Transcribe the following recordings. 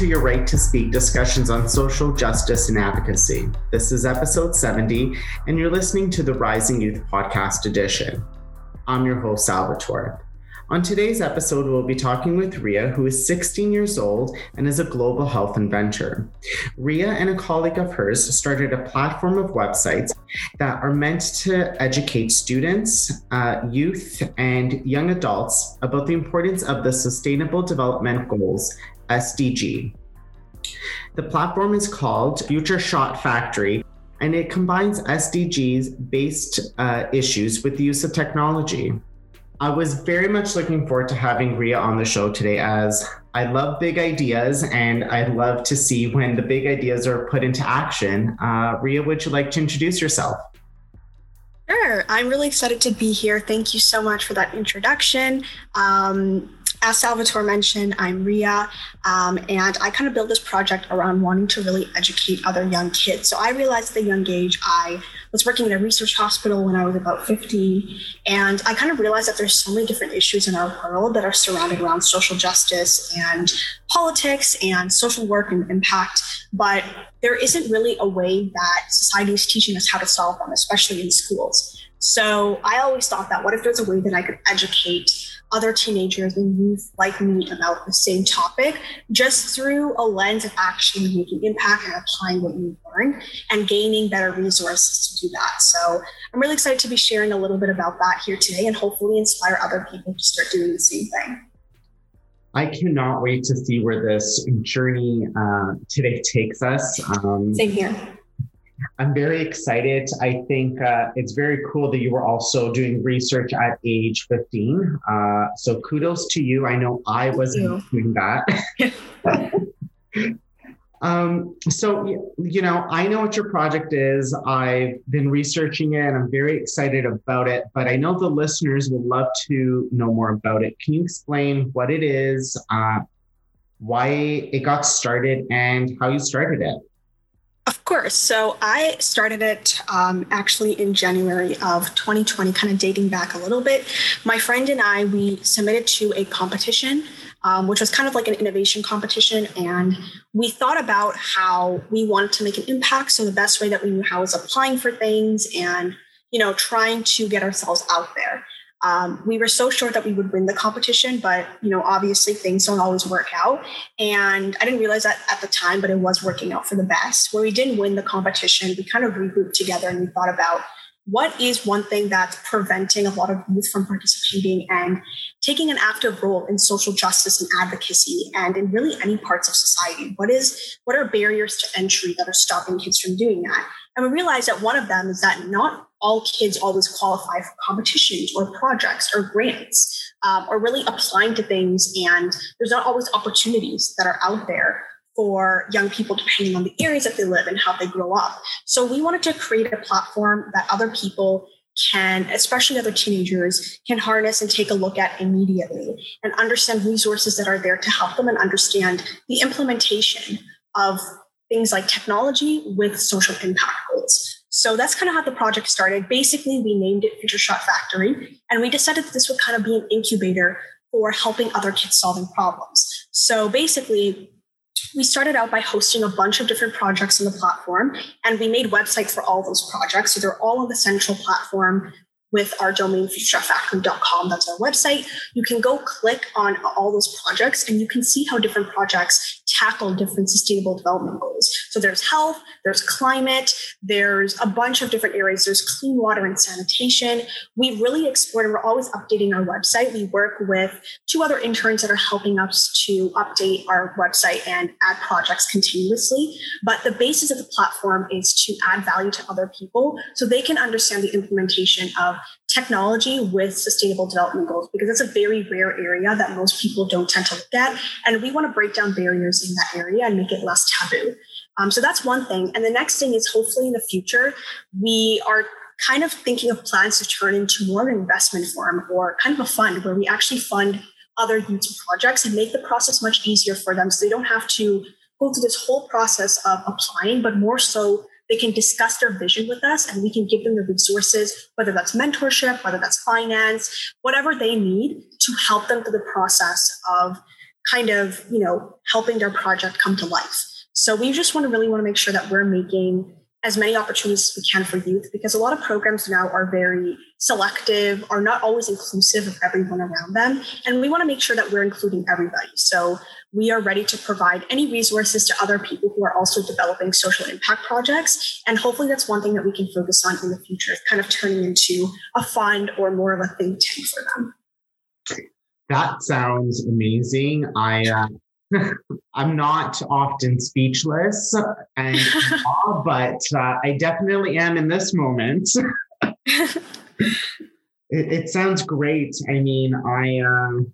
To your Right to Speak discussions on social justice and advocacy. This is episode 70, and you're listening to the Rising Youth Podcast Edition. I'm your host, Salvatore. On today's episode, we'll be talking with Ria, who is 16 years old and is a global health inventor. Ria and a colleague of hers started a platform of websites that are meant to educate students, uh, youth, and young adults about the importance of the Sustainable Development Goals, SDG. The platform is called Future Shot Factory and it combines SDGs based uh, issues with the use of technology. I was very much looking forward to having Ria on the show today as I love big ideas and I love to see when the big ideas are put into action. Uh, Ria, would you like to introduce yourself? Sure. I'm really excited to be here. Thank you so much for that introduction. Um, as Salvatore mentioned, I'm Ria, um, and I kind of built this project around wanting to really educate other young kids. So I realized at a young age I was working in a research hospital when I was about 15, and I kind of realized that there's so many different issues in our world that are surrounded around social justice and politics and social work and impact, but there isn't really a way that society is teaching us how to solve them, especially in schools. So I always thought that what if there's a way that I could educate other teenagers and youth like me about the same topic just through a lens of actually making impact and applying what you learn and gaining better resources to do that. So I'm really excited to be sharing a little bit about that here today and hopefully inspire other people to start doing the same thing. I cannot wait to see where this journey uh, today takes us. Um, Same here. I'm very excited. I think uh, it's very cool that you were also doing research at age 15. Uh, so kudos to you. I know I wasn't doing that. um, so, you know, I know what your project is. I've been researching it and I'm very excited about it, but I know the listeners would love to know more about it. Can you explain what it is, uh, why it got started, and how you started it? Of course. So I started it um, actually in January of 2020, kind of dating back a little bit. My friend and I, we submitted to a competition, um, which was kind of like an innovation competition. And we thought about how we wanted to make an impact. So the best way that we knew how was applying for things and, you know, trying to get ourselves out there. Um, we were so sure that we would win the competition, but you know, obviously things don't always work out. And I didn't realize that at the time, but it was working out for the best. Where we didn't win the competition, we kind of regrouped together and we thought about what is one thing that's preventing a lot of youth from participating and taking an active role in social justice and advocacy and in really any parts of society what is what are barriers to entry that are stopping kids from doing that and we realized that one of them is that not all kids always qualify for competitions or projects or grants um, or really applying to things. And there's not always opportunities that are out there for young people depending on the areas that they live and how they grow up. So we wanted to create a platform that other people can, especially other teenagers, can harness and take a look at immediately and understand resources that are there to help them and understand the implementation of things like technology with social impact goals. So that's kind of how the project started. Basically, we named it Future Shot Factory, and we decided that this would kind of be an incubator for helping other kids solving problems. So basically, we started out by hosting a bunch of different projects on the platform, and we made websites for all those projects. So they're all on the central platform with our domain futureshotfactory.com. That's our website. You can go click on all those projects and you can see how different projects tackle different sustainable development goals. So there's health, there's climate, there's a bunch of different areas. There's clean water and sanitation. We really explored and we're always updating our website. We work with two other interns that are helping us to update our website and add projects continuously. But the basis of the platform is to add value to other people so they can understand the implementation of technology with sustainable development goals because it's a very rare area that most people don't tend to look at. And we want to break down barriers in that area and make it less taboo. Um, so that's one thing. And the next thing is hopefully in the future, we are kind of thinking of plans to turn into more of an investment firm or kind of a fund where we actually fund other youth projects and make the process much easier for them so they don't have to go through this whole process of applying, but more so they can discuss their vision with us and we can give them the resources, whether that's mentorship, whether that's finance, whatever they need to help them through the process of kind of, you know, helping their project come to life. So we just want to really want to make sure that we're making as many opportunities as we can for youth because a lot of programs now are very selective, are not always inclusive of everyone around them. And we want to make sure that we're including everybody. So we are ready to provide any resources to other people who are also developing social impact projects. And hopefully that's one thing that we can focus on in the future, kind of turning into a fund or more of a think tank for them. That sounds amazing. I uh, I'm not often speechless, and but uh, I definitely am in this moment. it, it, sounds great. I mean, I, um,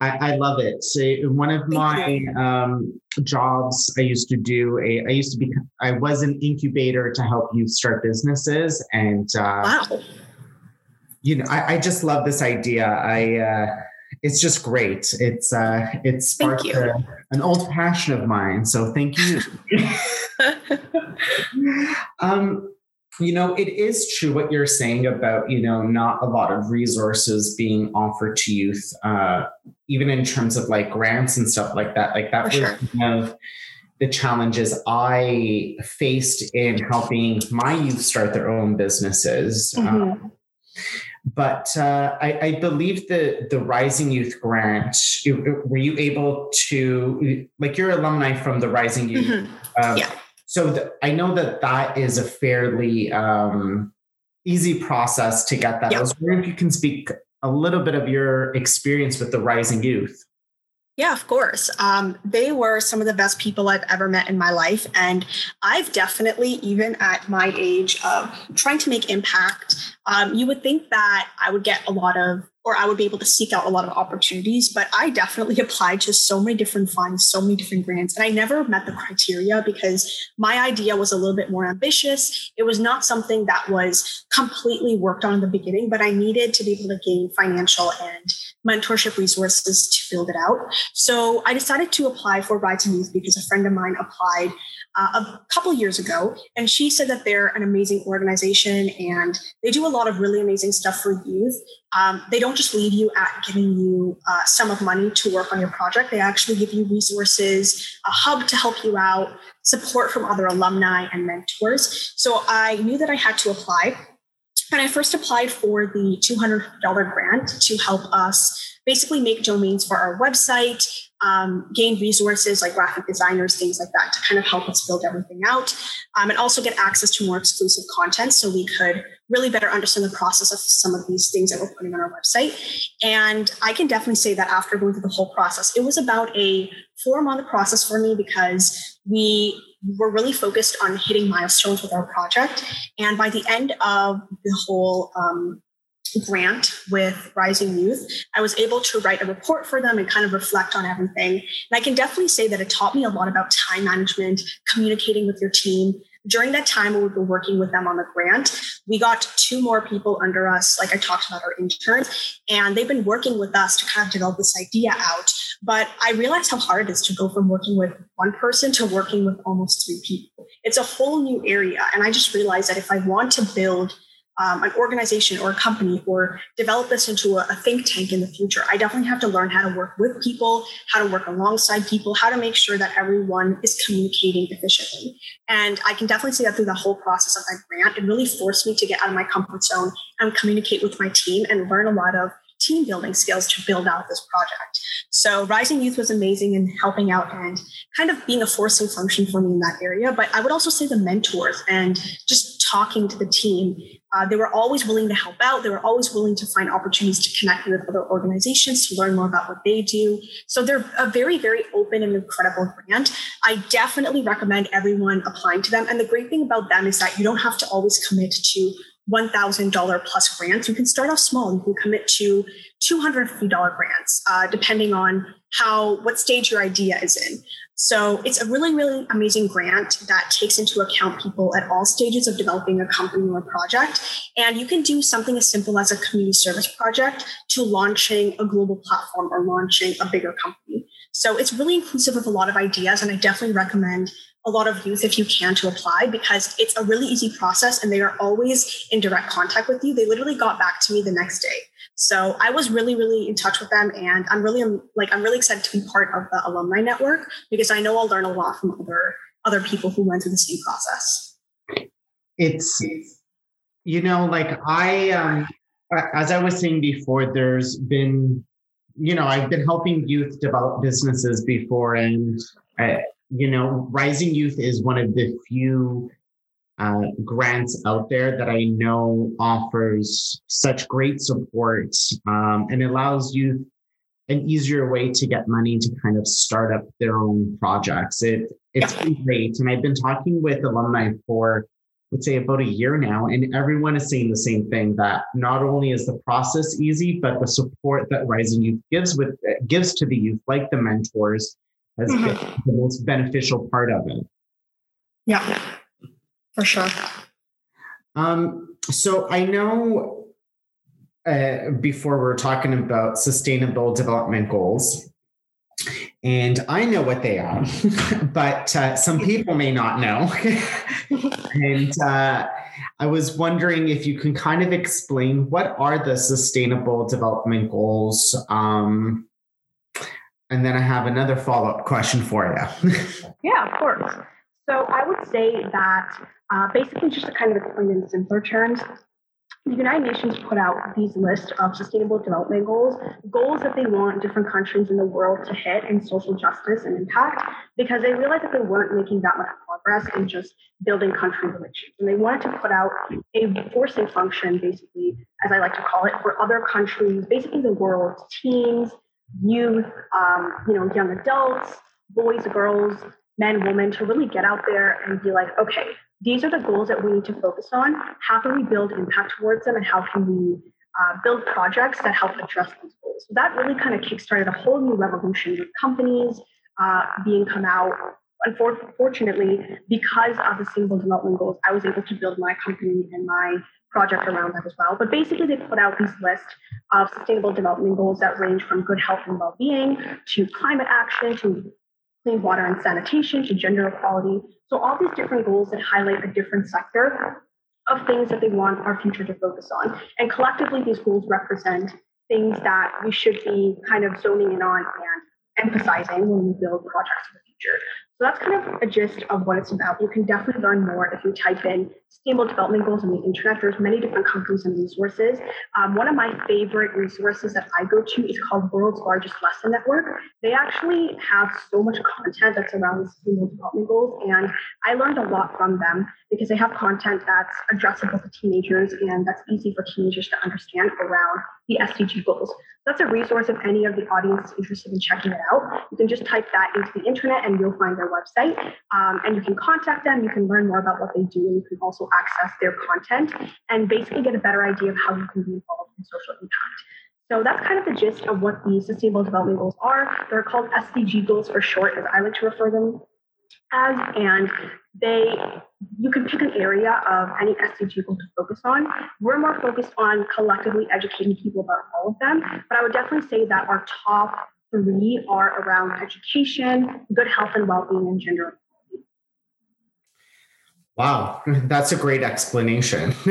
I, I love it. So one of my um, jobs I used to do, a, I used to be, I was an incubator to help youth start businesses, and uh, wow. you know, I, I just love this idea. I. Uh, it's just great. It's uh, it's sparked a, an old passion of mine. So thank you. um, you know, it is true what you're saying about you know not a lot of resources being offered to youth, uh, even in terms of like grants and stuff like that. Like that For was sure. kind of the challenges I faced in helping my youth start their own businesses. Mm-hmm. Um, but uh, I, I, believe the the Rising Youth Grant. Were you able to like your alumni from the Rising Youth? Mm-hmm. Um, yeah. So the, I know that that is a fairly um, easy process to get that. Yep. I was wondering if you can speak a little bit of your experience with the Rising Youth. Yeah, of course. Um, they were some of the best people I've ever met in my life. And I've definitely, even at my age of trying to make impact, um, you would think that I would get a lot of or I would be able to seek out a lot of opportunities. But I definitely applied to so many different funds, so many different grants, and I never met the criteria because my idea was a little bit more ambitious. It was not something that was completely worked on in the beginning, but I needed to be able to gain financial and mentorship resources to build it out. So I decided to apply for Rising Youth because a friend of mine applied uh, a couple years ago, and she said that they're an amazing organization and they do a lot of really amazing stuff for youth. Um, they don't just leave you at giving you a uh, sum of money to work on your project. They actually give you resources, a hub to help you out, support from other alumni and mentors. So I knew that I had to apply. And I first applied for the $200 grant to help us basically make domains for our website, um, gain resources like graphic designers, things like that, to kind of help us build everything out, um, and also get access to more exclusive content so we could really better understand the process of some of these things that we're putting on our website. And I can definitely say that after going through the whole process, it was about a four month process for me because we were really focused on hitting milestones with our project. And by the end of the whole um, grant with Rising Youth, I was able to write a report for them and kind of reflect on everything. And I can definitely say that it taught me a lot about time management, communicating with your team. During that time we were working with them on the grant, we got two more people under us, like I talked about our interns, and they've been working with us to kind of develop this idea out. But I realized how hard it is to go from working with one person to working with almost three people. It's a whole new area. And I just realized that if I want to build um, an organization or a company or develop this into a, a, think tank in the future. I definitely have to learn how to work with people, how to work alongside people, how to make sure that everyone is communicating efficiently. And I can definitely see that through the whole process of that grant. It really forced me to get out of my comfort zone and communicate with my team and learn a lot of team building skills to build out this project. So Rising Youth was amazing in helping out and kind of being a forcing function for me in that area. But I would also say the mentors and just talking to the team. Uh, they were always willing to help out. They were always willing to find opportunities to connect with other organizations to learn more about what they do. So they're a very, very open and incredible brand. I definitely recommend everyone applying to them. And the great thing about them is that you don't have to always commit to $1,000 plus grants. You can start off small. You can commit to $250 grants, uh, depending on how, what stage your idea is in. So it's a really, really amazing grant that takes into account people at all stages of developing a company or project. And you can do something as simple as a community service project to launching a global platform or launching a bigger company. So it's really inclusive of a lot of ideas. And I definitely recommend a lot of youth if you can to apply because it's a really easy process and they are always in direct contact with you. They literally got back to me the next day. So I was really, really in touch with them, and I'm really like I'm really excited to be part of the alumni network because I know I'll learn a lot from other other people who went through the same process. It's you know, like I um as I was saying before, there's been you know I've been helping youth develop businesses before, and uh, you know, Rising Youth is one of the few uh, grants out there that I know offers such great support um, and allows youth an easier way to get money to kind of start up their own projects. It it's yeah. been great, and I've been talking with alumni for let's say about a year now, and everyone is saying the same thing that not only is the process easy, but the support that Rising Youth gives with gives to the youth, like the mentors, has mm-hmm. the most beneficial part of it. Yeah, for sure. Um, so I know uh, before we we're talking about sustainable development goals, and I know what they are, but uh, some people may not know. and uh, I was wondering if you can kind of explain what are the sustainable development goals um, and then I have another follow up question for you. yeah, of course. So I would say that uh, basically, just to kind of explain in simpler terms, the United Nations put out these lists of sustainable development goals, goals that they want different countries in the world to hit in social justice and impact, because they realized that they weren't making that much progress in just building country relations. And they wanted to put out a forcing function, basically, as I like to call it, for other countries, basically the world, teams, youth, um, you know, young adults, boys, girls, men, women, to really get out there and be like, okay, these are the goals that we need to focus on. How can we build impact towards them, and how can we uh, build projects that help address these goals? So that really kind of kickstarted a whole new revolution with companies uh, being come out. Unfortunately, because of the single Development Goals, I was able to build my company and my project around that as well. But basically, they put out these lists of sustainable development goals that range from good health and well being to climate action to clean water and sanitation to gender equality. So, all these different goals that highlight a different sector of things that they want our future to focus on. And collectively, these goals represent things that we should be kind of zoning in on and emphasizing when we build projects in the future. So that's kind of a gist of what it's about. You can definitely learn more if you type in sustainable development goals on the internet. There's many different companies and resources. Um, one of my favorite resources that I go to is called World's Largest Lesson Network. They actually have so much content that's around sustainable development goals, and I learned a lot from them because they have content that's addressable to teenagers and that's easy for teenagers to understand around the SDG goals. That's a resource if any of the audience is interested in checking it out. You can just type that into the internet and you'll find their website. Um, and you can contact them, you can learn more about what they do, and you can also access their content and basically get a better idea of how you can be involved in social impact. So that's kind of the gist of what the Sustainable Development Goals are. They're called SDG goals for short, as I like to refer them as, and they you can pick an area of any SDG goal to focus on. We're more focused on collectively educating people about all of them, but I would definitely say that our top three are around education, good health and well-being, and gender equality. Wow, that's a great explanation.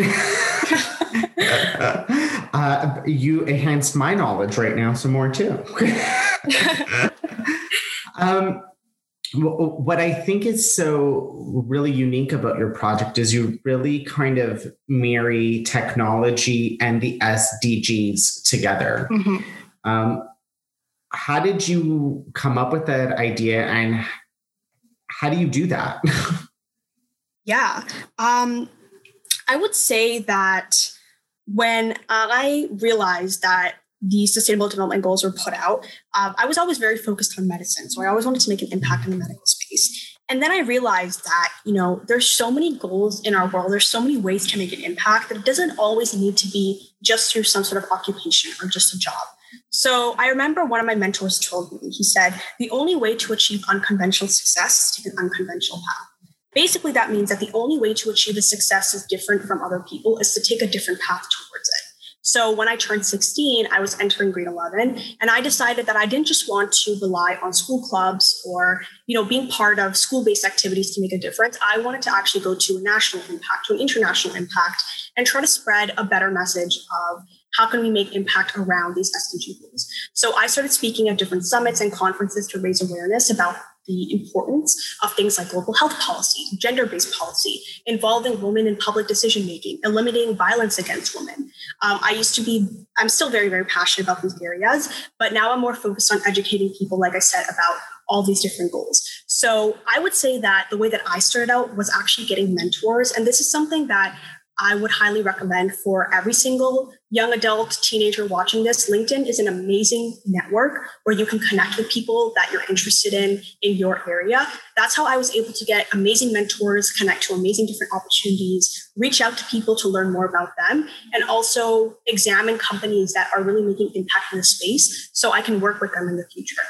uh, you enhanced my knowledge right now some more too. um, what I think is so really unique about your project is you really kind of marry technology and the SDGs together. Mm-hmm. Um, how did you come up with that idea and how do you do that? yeah. Um, I would say that when I realized that the sustainable development goals were put out, um, I was always very focused on medicine. So I always wanted to make an impact in the medical space. And then I realized that, you know, there's so many goals in our world. There's so many ways to make an impact that it doesn't always need to be just through some sort of occupation or just a job. So I remember one of my mentors told me, he said, the only way to achieve unconventional success is to take an unconventional path. Basically, that means that the only way to achieve a success is different from other people is to take a different path towards it. So when I turned 16, I was entering grade 11, and I decided that I didn't just want to rely on school clubs or, you know, being part of school-based activities to make a difference. I wanted to actually go to a national impact, to an international impact, and try to spread a better message of how can we make impact around these SDG goals? So I started speaking at different summits and conferences to raise awareness about the importance of things like global health policy, gender based policy, involving women in public decision making, eliminating violence against women. Um, I used to be, I'm still very, very passionate about these areas, but now I'm more focused on educating people, like I said, about all these different goals. So I would say that the way that I started out was actually getting mentors. And this is something that I would highly recommend for every single young adult, teenager watching this. LinkedIn is an amazing network where you can connect with people that you're interested in in your area. That's how I was able to get amazing mentors, connect to amazing different opportunities, reach out to people to learn more about them, and also examine companies that are really making impact in the space so I can work with them in the future.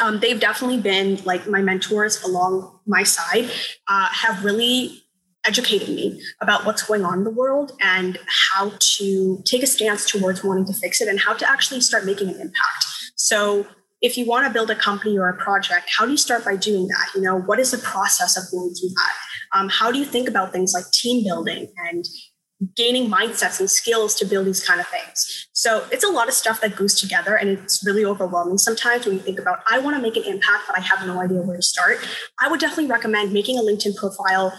Um, they've definitely been like my mentors along my side, uh, have really educated me about what's going on in the world and how to take a stance towards wanting to fix it and how to actually start making an impact. So if you want to build a company or a project, how do you start by doing that? You know, what is the process of going through that? Um, how do you think about things like team building and gaining mindsets and skills to build these kind of things? So it's a lot of stuff that goes together and it's really overwhelming sometimes when you think about, I want to make an impact, but I have no idea where to start. I would definitely recommend making a LinkedIn profile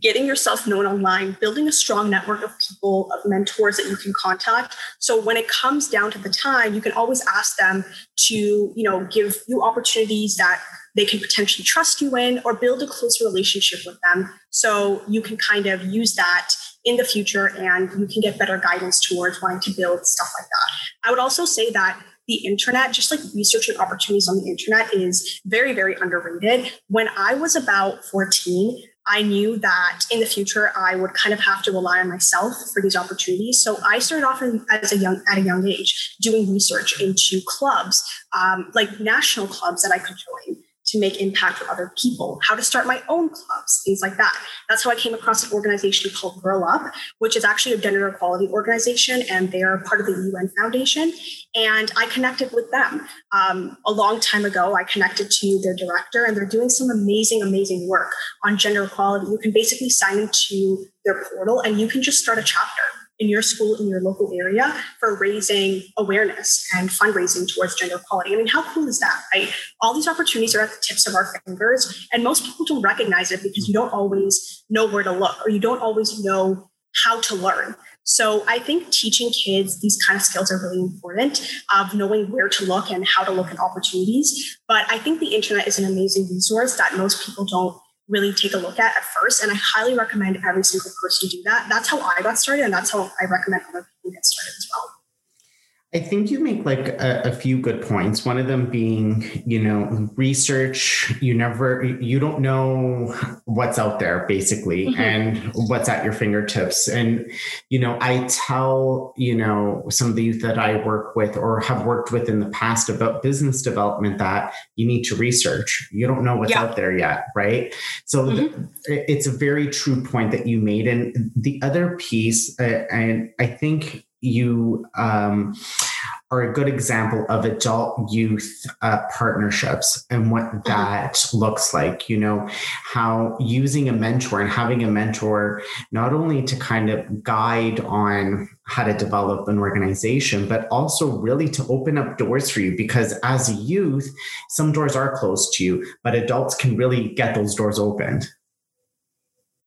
getting yourself known online, building a strong network of people, of mentors that you can contact. So when it comes down to the time, you can always ask them to, you know, give you opportunities that they can potentially trust you in or build a closer relationship with them. So you can kind of use that in the future and you can get better guidance towards wanting to build stuff like that. I would also say that the internet, just like researching opportunities on the internet, is very, very underrated. When I was about 14, I knew that in the future I would kind of have to rely on myself for these opportunities. So I started off as a young at a young age doing research into clubs, um, like national clubs that I could join to make impact for other people, how to start my own clubs, things like that. That's how I came across an organization called Girl Up, which is actually a gender equality organization, and they are part of the UN Foundation. And I connected with them um, a long time ago. I connected to their director, and they're doing some amazing, amazing work on gender equality. You can basically sign into their portal, and you can just start a chapter in your school, in your local area for raising awareness and fundraising towards gender equality. I mean, how cool is that, right? All these opportunities are at the tips of our fingers, and most people don't recognize it because you don't always know where to look or you don't always know how to learn. So I think teaching kids these kind of skills are really important of knowing where to look and how to look at opportunities. But I think the internet is an amazing resource that most people don't really take a look at at first. And I highly recommend every single person do that. That's how I got started, and that's how I recommend other people get started as well. I think you make like a, a, few good points. One of them being, you know, research. You never, you don't know what's out there basically mm-hmm. and what's at your fingertips. And, you know, I tell, you know, some of the youth that I work with or have worked with in the past about business development that you need to research. You don't know what's yeah. out there yet. Right. So mm-hmm. the, it's a very true point that you made. And the other piece, uh, and I think you um, are a good example of adult youth uh, partnerships and what mm-hmm. that mm-hmm. looks like. You know, how using a mentor and having a mentor not only to kind of guide on how to develop an organization, but also really to open up doors for you because as a youth, some doors are closed to you, but adults can really get those doors opened.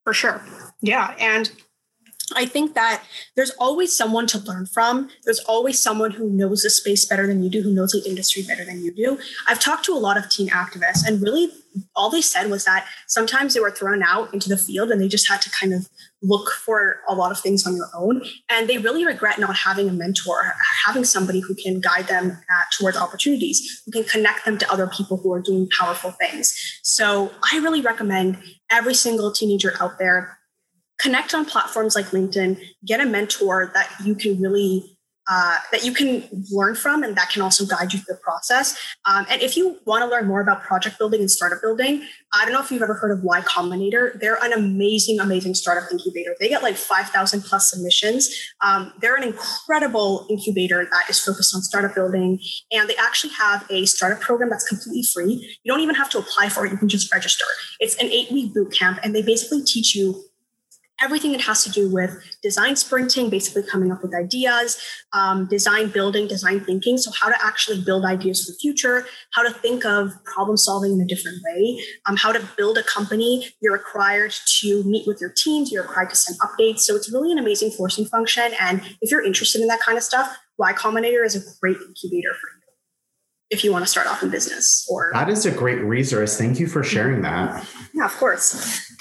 For sure. Yeah. And I think that there's always someone to learn from. There's always someone who knows the space better than you do, who knows the industry better than you do. I've talked to a lot of teen activists, and really all they said was that sometimes they were thrown out into the field and they just had to kind of look for a lot of things on your own. And they really regret not having a mentor, having somebody who can guide them at, towards opportunities, who can connect them to other people who are doing powerful things. So I really recommend every single teenager out there connect on platforms like LinkedIn, get a mentor that you can really uh, that you can learn from and that can also guide you through the process. Um, and if you want to learn more about project building and startup building, I don't know if you've ever heard of Y Combinator. They're an amazing, amazing startup incubator. They get like 5,000 plus submissions. Um, they're an incredible incubator that is focused on startup building. And they actually have a startup program that's completely free. You don't even have to apply for it. You can just register. It's an eight week boot camp and they basically teach you everything that has to do with design sprinting, basically coming up with ideas, um, design building, design thinking. So, how to actually build ideas for the future, how to think of problem solving in a different way, um, how to build a company. You're required to meet with your teams, you're required to send updates. So, it's really an amazing forcing function. And if you're interested in that kind of stuff, Y Combinator is a great incubator for you if you want to start off in business or that is a great resource thank you for sharing that yeah of course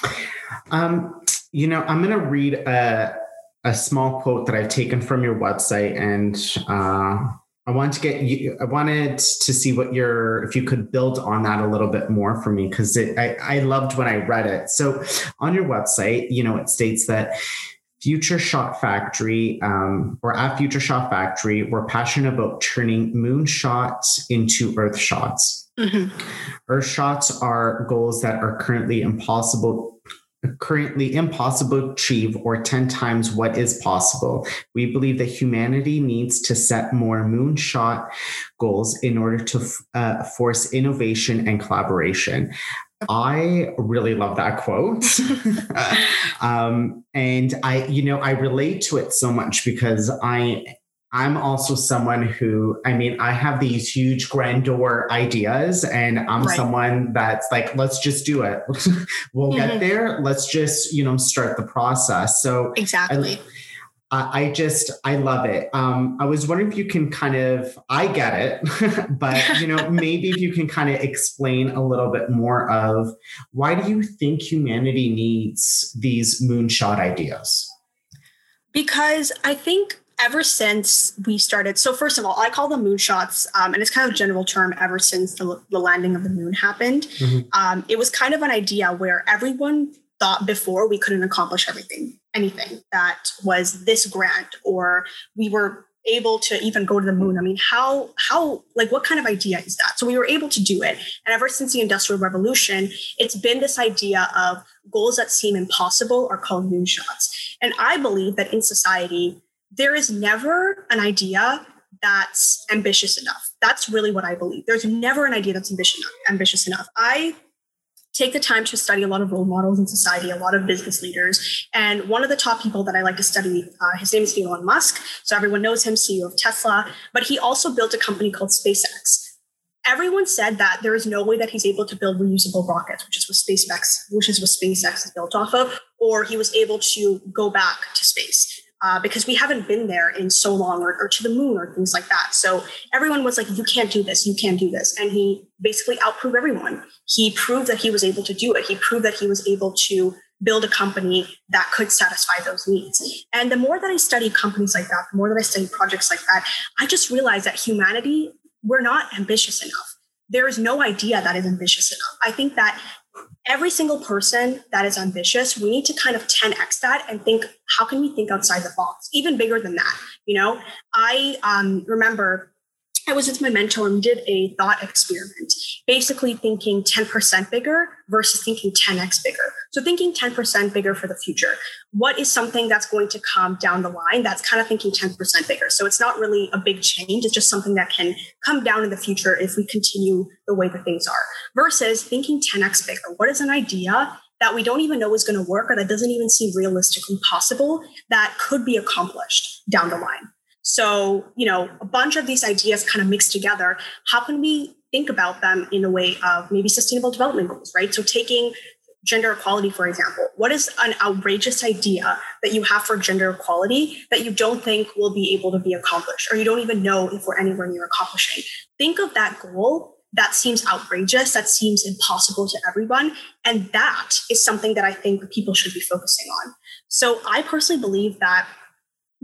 um, you know, I'm going to read a, a small quote that I've taken from your website, and uh, I want to get you. I wanted to see what your, if you could build on that a little bit more for me, because I, I loved when I read it. So on your website, you know, it states that Future Shot Factory, um, or at Future Shot Factory, we're passionate about turning moon shots into earth shots. Mm-hmm. Earth shots are goals that are currently impossible currently impossible to achieve or 10 times what is possible. We believe that humanity needs to set more moonshot goals in order to uh, force innovation and collaboration. I really love that quote. um, and I, you know, I relate to it so much because I I'm also someone who, I mean, I have these huge grandeur ideas, and I'm right. someone that's like, let's just do it. we'll mm-hmm. get there. Let's just, you know, start the process. So, exactly. I, I just, I love it. Um, I was wondering if you can kind of, I get it, but, you know, maybe if you can kind of explain a little bit more of why do you think humanity needs these moonshot ideas? Because I think ever since we started so first of all i call them moonshots um, and it's kind of a general term ever since the, the landing of the moon happened. Mm-hmm. um, it was kind of an idea where everyone thought before we couldn't accomplish everything anything that was this grand or we were able to even go to the moon. I mean how how like what kind of idea is that? So we were able to do it. And ever since the industrial revolution it's been this idea of goals that seem impossible are called moonshots. And i believe that in society there is never an idea that's ambitious enough. That's really what I believe. There's never an idea that's ambitious enough. Ambitious enough. I take the time to study a lot of role models in society, a lot of business leaders. And one of the top people that I like to study, uh, his name is Elon Musk. So everyone knows him, CEO of Tesla, but he also built a company called SpaceX. Everyone said that there is no way that he's able to build reusable rockets, which is what SpaceX, which is what SpaceX is built off of, or he was able to go back to space uh, because we haven't been there in so long or, or, to the moon or things like that. So everyone was like, you can't do this, you can't do this. And he basically outproved everyone. He proved that he was able to do it. He proved that he was able to build a company that could satisfy those needs. And the more that I study companies like that, the more that I study projects like that, I just realized that humanity, we're not ambitious enough. There is no idea that is ambitious enough. I think that every single person that is ambitious, we need to kind of 10x that and think, how can we think outside the box, even bigger than that? You know, I um, remember I was with my mentor and did a thought experiment, basically thinking 10% bigger versus thinking 10x bigger. So thinking 10% bigger for the future. What is something that's going to come down the line that's kind of thinking 10% bigger? So it's not really a big change. It's just something that can come down in the future if we continue the way that things are versus thinking 10x bigger. What is an idea that we don't even know is going to work or that doesn't even seem realistically possible that could be accomplished down the line? So, you know, a bunch of these ideas kind of mixed together. How can we think about them in a way of maybe sustainable development goals, right? So, taking gender equality, for example, what is an outrageous idea that you have for gender equality that you don't think will be able to be accomplished, or you don't even know if we're anywhere near accomplishing? Think of that goal that seems outrageous, that seems impossible to everyone. And that is something that I think people should be focusing on. So I personally believe that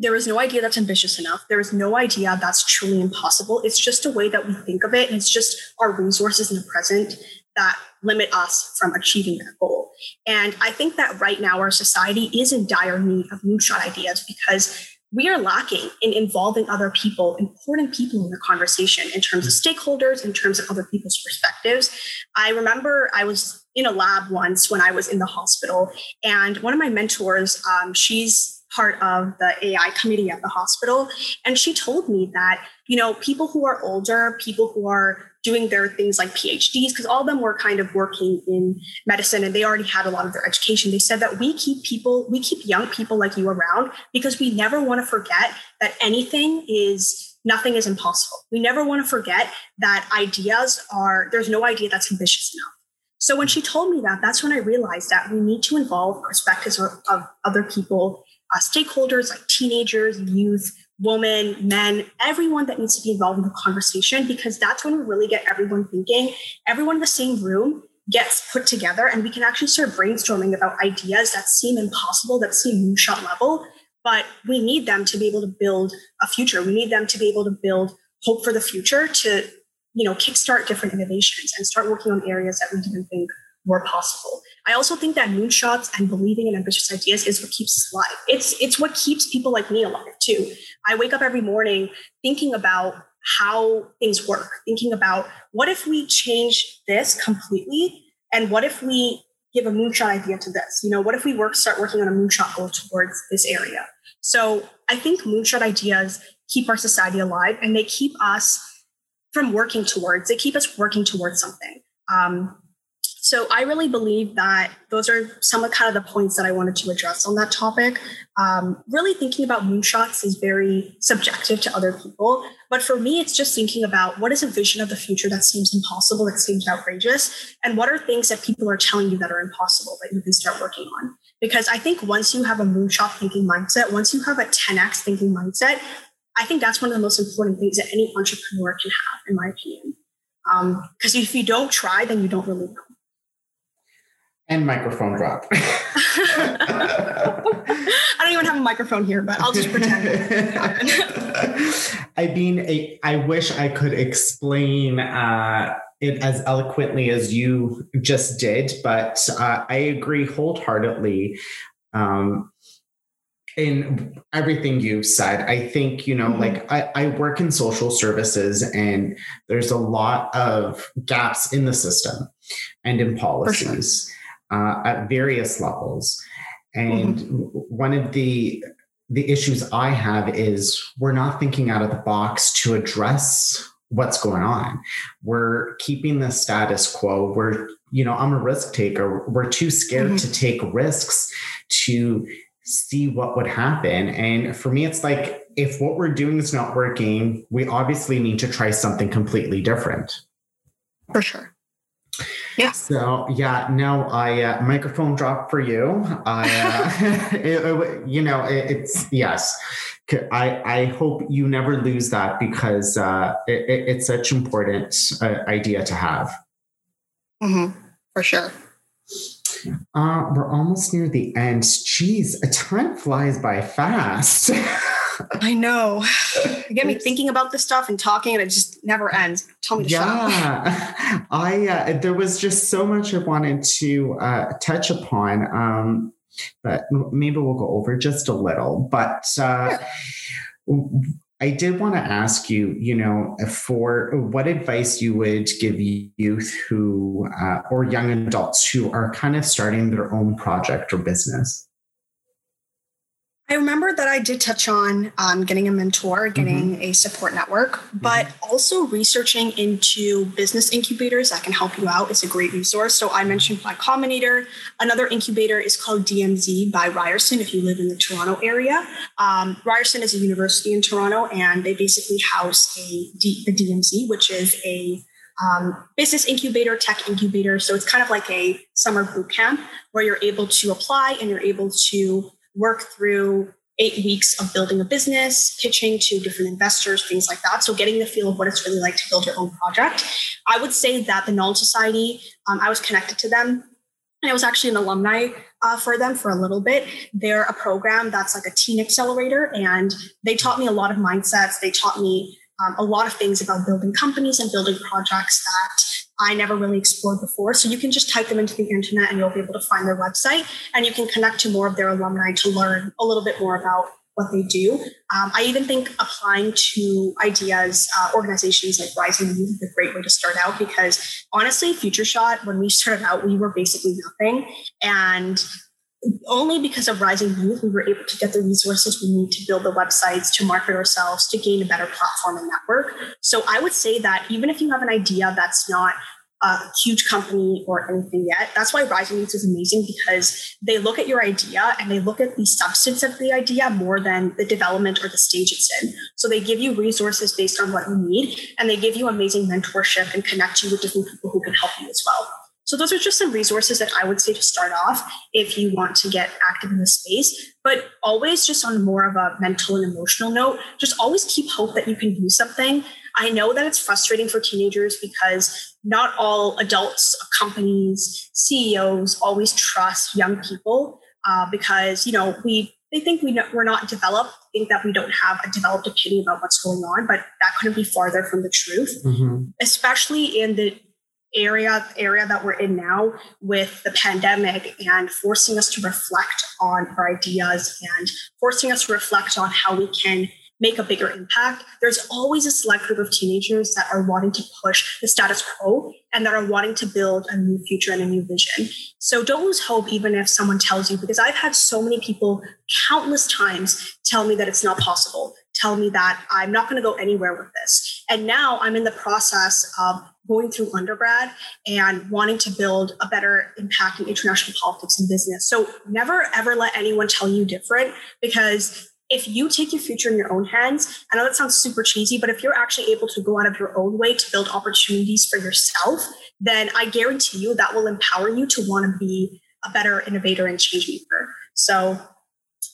there is no idea that's ambitious enough. There is no idea that's truly impossible. It's just a way that we think of it. And it's just our resources in the present that limit us from achieving that goal. And I think that right now our society is in dire need of moonshot ideas because we are lacking in involving other people, important people in the conversation in terms of stakeholders, in terms of other people's perspectives. I remember I was in a lab once when I was in the hospital, and one of my mentors, um, she's part of the AI committee at the hospital. And she told me that, you know, people who are older, people who are doing their things like PhDs, because all of them were kind of working in medicine and they already had a lot of their education. They said that we keep people, we keep young people like you around because we never want to forget that anything is nothing is impossible. We never want to forget that ideas are, there's no idea that's ambitious enough. So when she told me that, that's when I realized that we need to involve perspectives of, of other people, uh, stakeholders like teenagers, youth, women, men, everyone that needs to be involved in the conversation, because that's when we really get everyone thinking, everyone in the same room gets put together, and we can actually start brainstorming about ideas that seem impossible, that seem moonshot level, but we need them to be able to build a future. We need them to be able to build hope for the future to, you know, kickstart different innovations and start working on areas that we didn't think were possible. I also think that moonshots and believing in ambitious ideas is what keeps us alive. It's it's what keeps people like me alive too. I wake up every morning thinking about how things work, thinking about what if we change this completely and what if we give a moonshot idea to this? You know, what if we work start working on a moonshot goal towards this area? So I think moonshot ideas keep our society alive and they keep us from working towards, they keep us working towards something. Um, so I really believe that those are some of kind of the points that I wanted to address on that topic. Um, really thinking about moonshots is very subjective to other people, but for me, it's just thinking about what is a vision of the future that seems impossible, that seems outrageous, and what are things that people are telling you that are impossible that you can start working on. Because I think once you have a moonshot thinking mindset, once you have a 10x thinking mindset, I think that's one of the most important things that any entrepreneur can have, in my opinion. Because um, if you don't try, then you don't really know and microphone drop. I don't even have a microphone here, but I'll just pretend. I mean, I, I, wish I could explain uh, it as eloquently as you just did, but uh, I agree wholeheartedly. Um, in everything you've said, I think, you know, mm-hmm. like I, I work in social services and there's a lot of gaps in the system and in policies uh, at various levels. And mm-hmm. one of the the issues I have is we're not thinking out of the box to address what's going on. We're keeping the status quo. We're, you know, I'm a risk taker. We're too scared mm-hmm. to take risks to see what would happen. And for me, it's like if what we're doing is not working, we obviously need to try something completely different. For sure. Yeah. So yeah, no, I uh, microphone drop for you. I, uh, it, it, you know, it, it's yes. I I hope you never lose that because uh, it's such important uh, idea to have. Mm-hmm. For sure. Uh, we're almost near the end. Jeez, time flies by fast. I know. You get me thinking about this stuff and talking, and it just never ends. Tell me to yeah. I uh, there was just so much I wanted to uh, touch upon, um, but maybe we'll go over just a little. But uh, I did want to ask you, you know, for what advice you would give youth who uh, or young adults who are kind of starting their own project or business. I remember that I did touch on um, getting a mentor, getting mm-hmm. a support network, but mm-hmm. also researching into business incubators that can help you out is a great resource. So I mentioned Y Combinator. Another incubator is called DMZ by Ryerson if you live in the Toronto area. Um, Ryerson is a university in Toronto, and they basically house a D- the DMZ, which is a um, business incubator, tech incubator. So it's kind of like a summer boot camp where you're able to apply and you're able to work through eight weeks of building a business, pitching to different investors, things like that. So getting the feel of what it's really like to build your own project. I would say that the Knowledge Society, um, I was connected to them. And I was actually an alumni uh, for them for a little bit. They're a program that's like a teen accelerator, and they taught me a lot of mindsets. They taught me um, a lot of things about building companies and building projects that I never really explored before. So you can just type them into the internet and you'll be able to find their website and you can connect to more of their alumni to learn a little bit more about what they do. Um, I even think applying to ideas, uh, organizations like Rising Youth is a great way to start out because honestly, Future Shot, when we started out, we were basically nothing. And only because of rising youth we were able to get the resources we need to build the websites to market ourselves to gain a better platform and network. So i would say that even if you have an idea that's not a huge company or anything yet that's why rising youth is amazing because they look at your idea and they look at the substance of the idea more than the development or the stage it's in. So they give you resources based on what you need and they give you amazing mentorship and connect you with different people who can help you as well so those are just some resources that I would say to start off if you want to get active in the space. But always just on more of a mental and emotional note, just always keep hope that you can do something. I know that it's frustrating for teenagers because not all adults, companies, CEOs always trust young people uh, because you know we they think we we're not developed, think that we don't have a developed opinion about what's going on, but that couldn't be farther from the truth. Mm-hmm. Especially in the area area that we're in now with the pandemic and forcing us to reflect on our ideas and forcing us to reflect on how we can make a bigger impact. There's always a select group of teenagers that are wanting to push the status quo and that are wanting to build a new future and a new vision. So don't lose hope even if someone tells you because i've had so many people countless times tell me that it's not possible tell me that i'm not going to go anywhere with this and now i'm in the process of going through undergrad and wanting to build a better impact in international politics and business. So never ever let anyone tell you different because if you take your future in your own hands, I know that sounds super cheesy, but if you're actually able to go out of your own way to build opportunities for yourself, then I guarantee you that will empower you to want to be a better innovator and change maker. So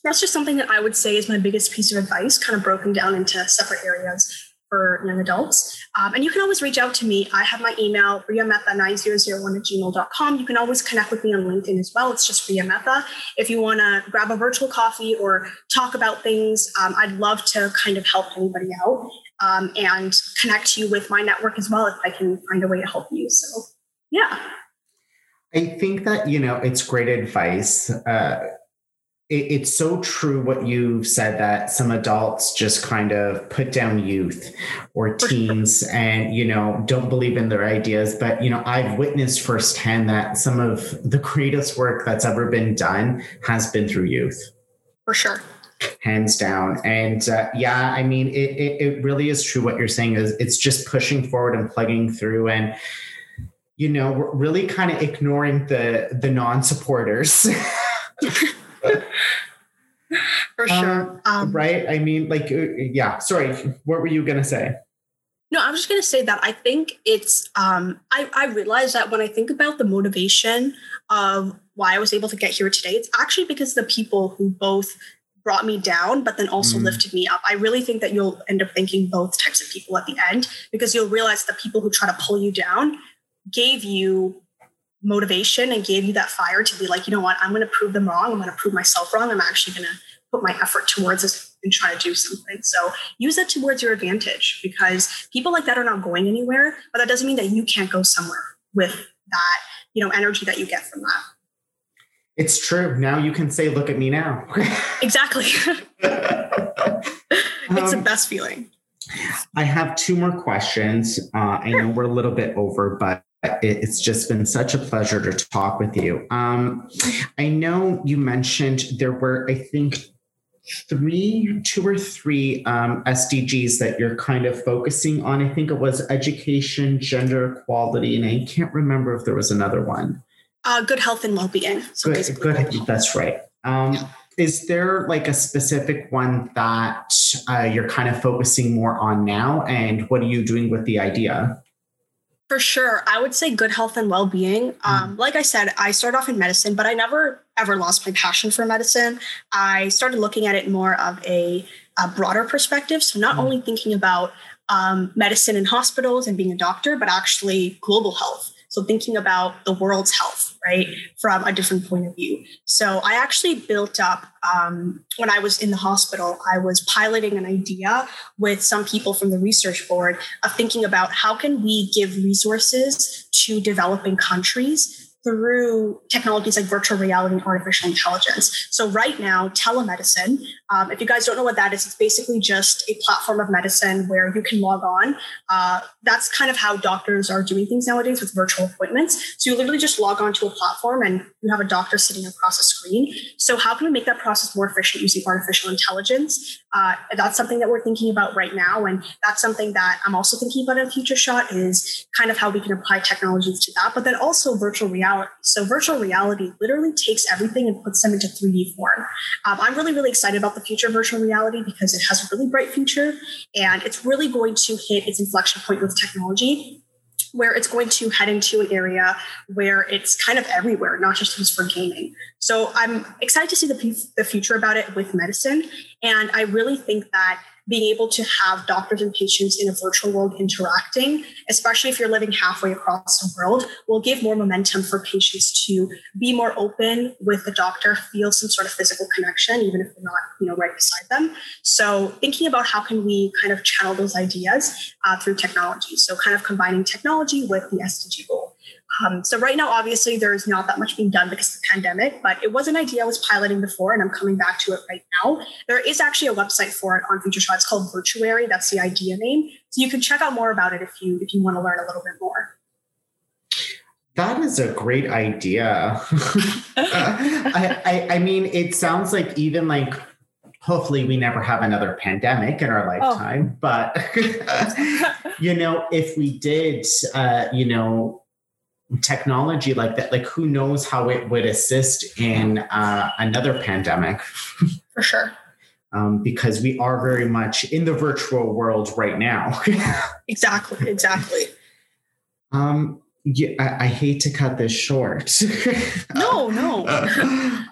that's just something that I would say is my biggest piece of advice, kind of broken down into separate areas for young adults. Um, and you can always reach out to me. I have my email, riametha9001 at gmail.com. You can always connect with me on LinkedIn as well. It's just Ria Mehta. If you want to grab a virtual coffee or talk about things, um, I'd love to kind of help anybody out um, and connect you with my network as well if I can find a way to help you. So, yeah. I think that, you know, it's great advice. Uh, it's so true what you've said that some adults just kind of put down youth or teens and you know don't believe in their ideas. But you know i've witnessed firsthand that some of the greatest work that's ever been done has been through youth. For sure. Hands down. And uh, yeah i mean it, it, it really is true what you're saying is it's just pushing forward and plugging through and you know we're really kind of ignoring the the non-supporters For sure. Um, um, right? I mean, like, uh, yeah. Sorry, what were you gonna say? No, I was just gonna say that I think it's. Um, I I realize that when I think about the motivation of why I was able to get here today, it's actually because the people who both brought me down, but then also mm. lifted me up. I really think that you'll end up thanking both types of people at the end because you'll realize the people who try to pull you down gave you motivation and gave you that fire to be like, you know what, I'm going to prove them wrong. I'm going to prove myself wrong. I'm actually going to put my effort towards this and try to do something. So use that towards your advantage because people like that are not going anywhere, but that doesn't mean that you can't go somewhere with that, you know, energy that you get from that. It's true. Now you can say, look at me now. exactly. it's um, the best feeling. I have two more questions. Uh, I know we're a little bit over, but it's just been such a pleasure to talk with you. Um, I know you mentioned there were, I think, three, two or three um, SDGs that you're kind of focusing on. I think it was education, gender equality, and I can't remember if there was another one. Uh, good health and well-being. So good, good. That's right. Um, yeah. Is there like a specific one that uh, you're kind of focusing more on now, and what are you doing with the idea? For sure. I would say good health and well being. Mm. Um, like I said, I started off in medicine, but I never ever lost my passion for medicine. I started looking at it more of a, a broader perspective. So, not mm. only thinking about um, medicine in hospitals and being a doctor, but actually global health. So thinking about the world's health, right, from a different point of view. So I actually built up um, when I was in the hospital. I was piloting an idea with some people from the research board of thinking about how can we give resources to developing countries through technologies like virtual reality and artificial intelligence. So, right now, telemedicine, um, if you guys don't know what that is, it's basically just a platform of medicine where you can log on. Uh, that's kind of how doctors are doing things nowadays with virtual appointments. So, you literally just log on to a platform and you have a doctor sitting across a screen. So, how can we make that process more efficient using artificial intelligence? Uh, that's something that we're thinking about right now. And that's something that I'm also thinking about in a future shot is kind of how we can apply technologies to that, but then also virtual reality. So virtual reality literally takes everything and puts them into 3D form. Um, I'm really, really excited about the future of virtual reality because it has a really bright future and it's really going to hit its inflection point with technology where it's going to head into an area where it's kind of everywhere, not just used for gaming. So I'm excited to see the, the future about it with medicine. And I really think that being able to have doctors and patients in a virtual world interacting, especially if you're living halfway across the world, will give more momentum for patients to be more open with the doctor, feel some sort of physical connection, even if they're not, you know, right beside them. So thinking about how can we kind of channel those ideas uh, through technology. So kind of combining technology with the SDG goal. Um, so right now, obviously, there's not that much being done because of the pandemic, but it was an idea I was piloting before, and I'm coming back to it right now. There is actually a website for it on Future Shot. It's called Virtuary. That's the idea name. So you can check out more about it if you if you want to learn a little bit more. That is a great idea. I, I, I mean, it sounds like even like hopefully we never have another pandemic in our oh. lifetime oh. but you know if we did uh, you know technology like that like who knows how it would assist in uh, another pandemic for sure um, because we are very much in the virtual world right now exactly exactly um yeah, I, I, hate to cut this short. no, no.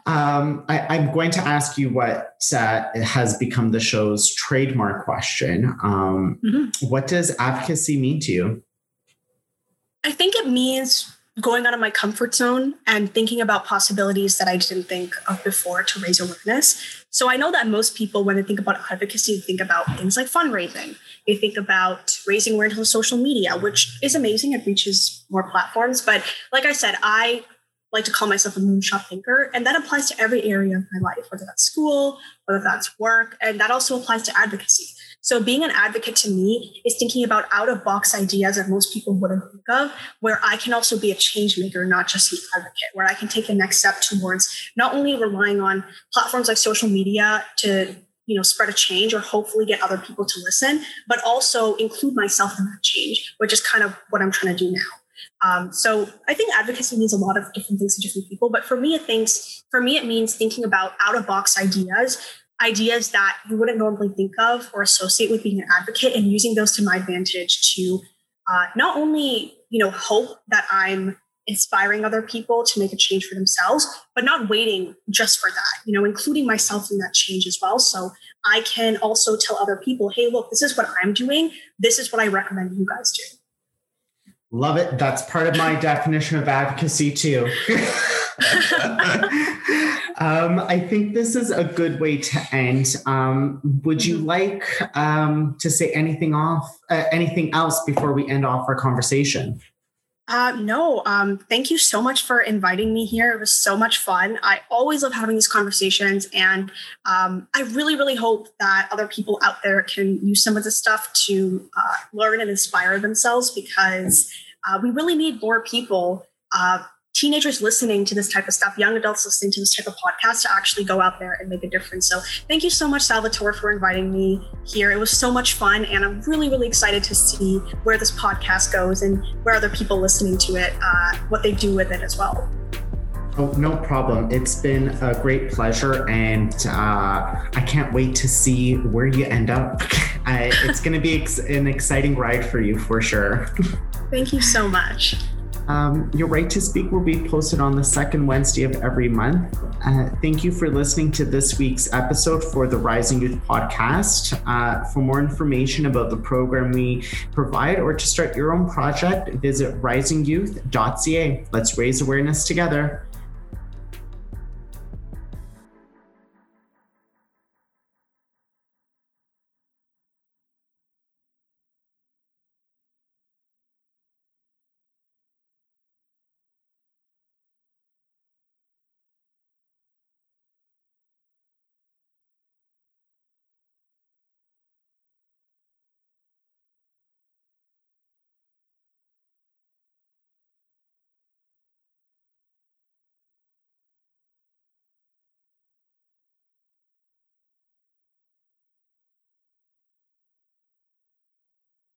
um, I, am going to ask you what uh, has become the show's trademark question. Um, mm-hmm. What does advocacy mean to you? I think it means going out of my comfort zone and thinking about possibilities that I didn't think of before to raise awareness. So I know that most people, when they think about advocacy, think about things like fundraising. They think about raising awareness on social media, which is amazing. It reaches more platforms. But like I said, I like to call myself a moonshot thinker, and that applies to every area of my life, whether that's school, whether that's work, and that also applies to advocacy. So being an advocate to me is thinking about out of box ideas that most people wouldn't think of, where I can also be a change maker, not just an advocate, where I can take the next step towards not only relying on platforms like social media to you know spread a change or hopefully get other people to listen but also include myself in that change which is kind of what i'm trying to do now. Um, so i think advocacy means a lot of different things to different people but for me it thinks for me it means thinking about out of box ideas ideas that you wouldn't normally think of or associate with being an advocate and using those to my advantage to uh, not only you know hope that i'm inspiring other people to make a change for themselves but not waiting just for that you know including myself in that change as well. So i can also tell other people hey look this is what i'm doing. This is what i recommend you guys do. Love it. That's part of my definition of advocacy too um, I think this is a good way to end. Um, would you mm-hmm. like um, to say anything off, uh, anything else before we end off our conversation? Uh, no, um, thank you so much for inviting me here. It was so much fun. I always love having these conversations, and um, I really, really hope that other people out there can use some of this stuff to uh, learn and inspire themselves because uh, we really need more people uh, teenagers listening to this type of stuff, young adults listening to this type of podcast to actually go out there and make a difference. So thank you so much, Salvatore, for inviting me here. It was so much fun. And I'm really, really excited to see where this podcast goes and where other people listening to it, uh, what they do with it as well. Oh, no problem. It's been a great pleasure, and uh, I can't wait to see where you end up. I, it's going to be ex- an exciting ride for you for sure. Thank you so much. Um, Your Right to Speak will be posted on the second Wednesday of every month. Uh, thank you for listening to this week's episode for the Rising Youth podcast. Uh, for more information about the program we provide or to start your own project, visit risingyouth.ca. Let's raise awareness together.